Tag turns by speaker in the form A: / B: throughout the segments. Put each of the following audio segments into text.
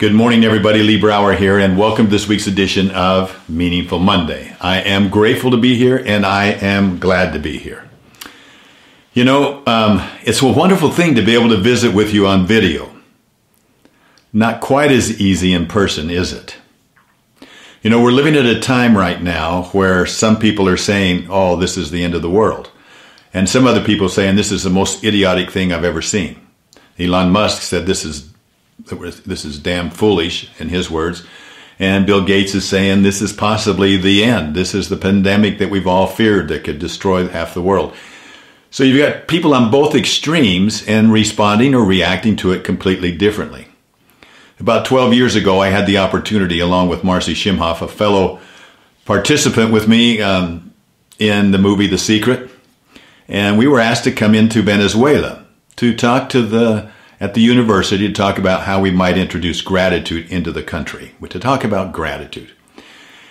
A: Good morning, everybody. Lee Brower here, and welcome to this week's edition of Meaningful Monday. I am grateful to be here, and I am glad to be here. You know, um, it's a wonderful thing to be able to visit with you on video. Not quite as easy in person, is it? You know, we're living at a time right now where some people are saying, oh, this is the end of the world. And some other people saying, this is the most idiotic thing I've ever seen. Elon Musk said this is this is damn foolish in his words. And Bill Gates is saying this is possibly the end. This is the pandemic that we've all feared that could destroy half the world. So you've got people on both extremes and responding or reacting to it completely differently. About 12 years ago, I had the opportunity, along with Marci Shimoff, a fellow participant with me um, in the movie The Secret, and we were asked to come into Venezuela to talk to the at the university to talk about how we might introduce gratitude into the country, to talk about gratitude.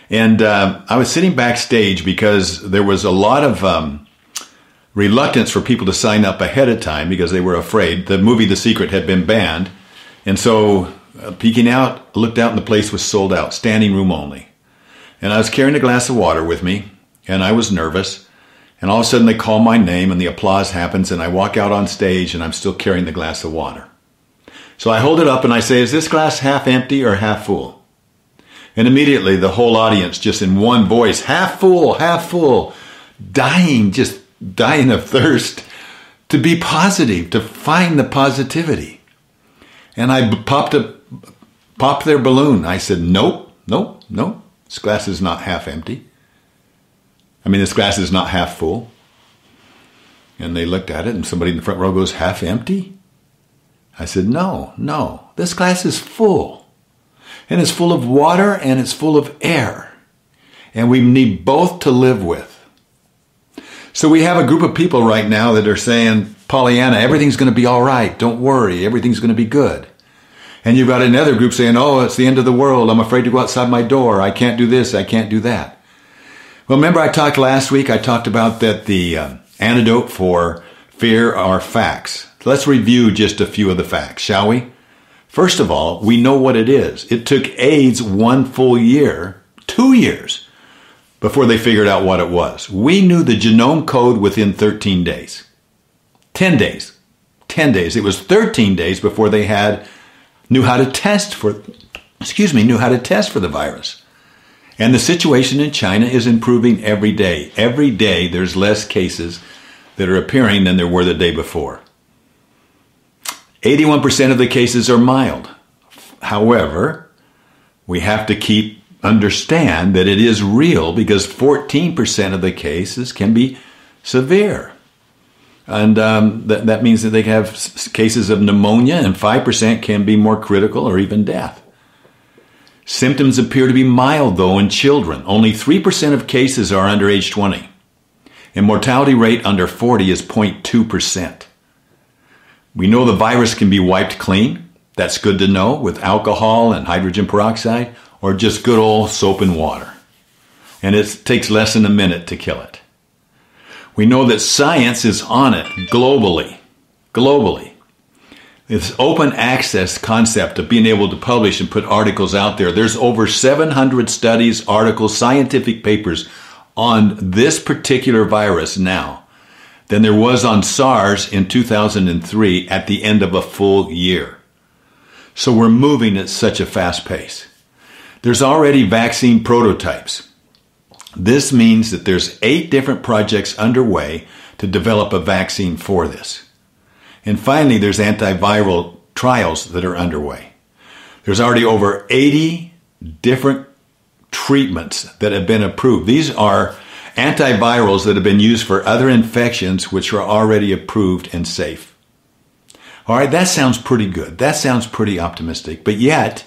A: And uh, I was sitting backstage because there was a lot of um, reluctance for people to sign up ahead of time because they were afraid. The movie The Secret had been banned. And so, uh, peeking out, looked out, and the place was sold out, standing room only. And I was carrying a glass of water with me, and I was nervous. And all of a sudden they call my name and the applause happens and I walk out on stage and I'm still carrying the glass of water. So I hold it up and I say, is this glass half empty or half full? And immediately the whole audience just in one voice, half full, half full, dying, just dying of thirst to be positive, to find the positivity. And I popped a, popped their balloon. I said, nope, nope, nope. This glass is not half empty. I mean, this glass is not half full. And they looked at it, and somebody in the front row goes, half empty? I said, no, no. This glass is full. And it's full of water and it's full of air. And we need both to live with. So we have a group of people right now that are saying, Pollyanna, everything's going to be all right. Don't worry. Everything's going to be good. And you've got another group saying, oh, it's the end of the world. I'm afraid to go outside my door. I can't do this. I can't do that. Well, remember I talked last week, I talked about that the uh, antidote for fear are facts. Let's review just a few of the facts, shall we? First of all, we know what it is. It took AIDS one full year, two years, before they figured out what it was. We knew the genome code within 13 days. 10 days. 10 days. It was 13 days before they had knew how to test for excuse me, knew how to test for the virus. And the situation in China is improving every day. Every day there's less cases that are appearing than there were the day before. 81% of the cases are mild. However, we have to keep understand that it is real because 14% of the cases can be severe. And um, that, that means that they have cases of pneumonia, and 5% can be more critical or even death. Symptoms appear to be mild, though, in children. Only 3% of cases are under age 20. And mortality rate under 40 is 0.2%. We know the virus can be wiped clean. That's good to know with alcohol and hydrogen peroxide or just good old soap and water. And it takes less than a minute to kill it. We know that science is on it globally. Globally this open access concept of being able to publish and put articles out there. There's over 700 studies, articles, scientific papers on this particular virus now than there was on SARS in 2003 at the end of a full year. So we're moving at such a fast pace. There's already vaccine prototypes. This means that there's eight different projects underway to develop a vaccine for this. And finally, there's antiviral trials that are underway. There's already over 80 different treatments that have been approved. These are antivirals that have been used for other infections which are already approved and safe. All right, that sounds pretty good. That sounds pretty optimistic. But yet,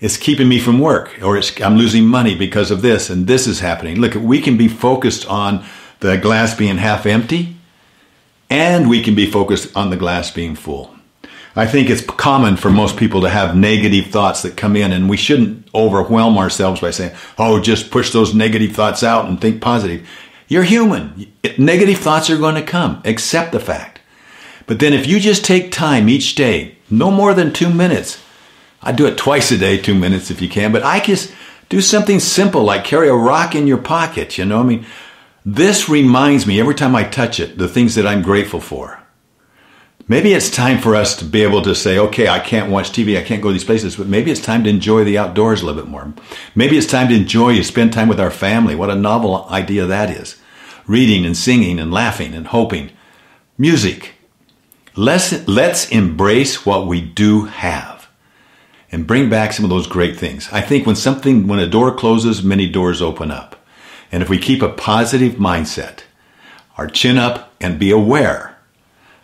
A: it's keeping me from work or I'm losing money because of this and this is happening. Look, we can be focused on the glass being half empty and we can be focused on the glass being full. I think it's common for most people to have negative thoughts that come in, and we shouldn't overwhelm ourselves by saying, oh, just push those negative thoughts out and think positive. You're human. Negative thoughts are going to come. Accept the fact. But then if you just take time each day, no more than two minutes, I do it twice a day, two minutes if you can, but I just do something simple like carry a rock in your pocket. You know, what I mean, this reminds me every time I touch it, the things that I'm grateful for. Maybe it's time for us to be able to say, okay, I can't watch TV, I can't go to these places, but maybe it's time to enjoy the outdoors a little bit more. Maybe it's time to enjoy, spend time with our family. What a novel idea that is. Reading and singing and laughing and hoping. Music. Let's, let's embrace what we do have and bring back some of those great things. I think when something, when a door closes, many doors open up. And if we keep a positive mindset, our chin up and be aware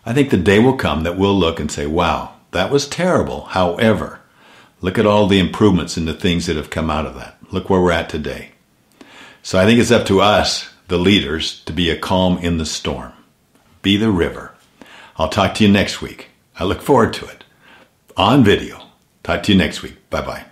A: I think the day will come that we'll look and say, wow, that was terrible. However, look at all the improvements and the things that have come out of that. Look where we're at today. So I think it's up to us, the leaders, to be a calm in the storm. Be the river. I'll talk to you next week. I look forward to it. On video. Talk to you next week. Bye bye.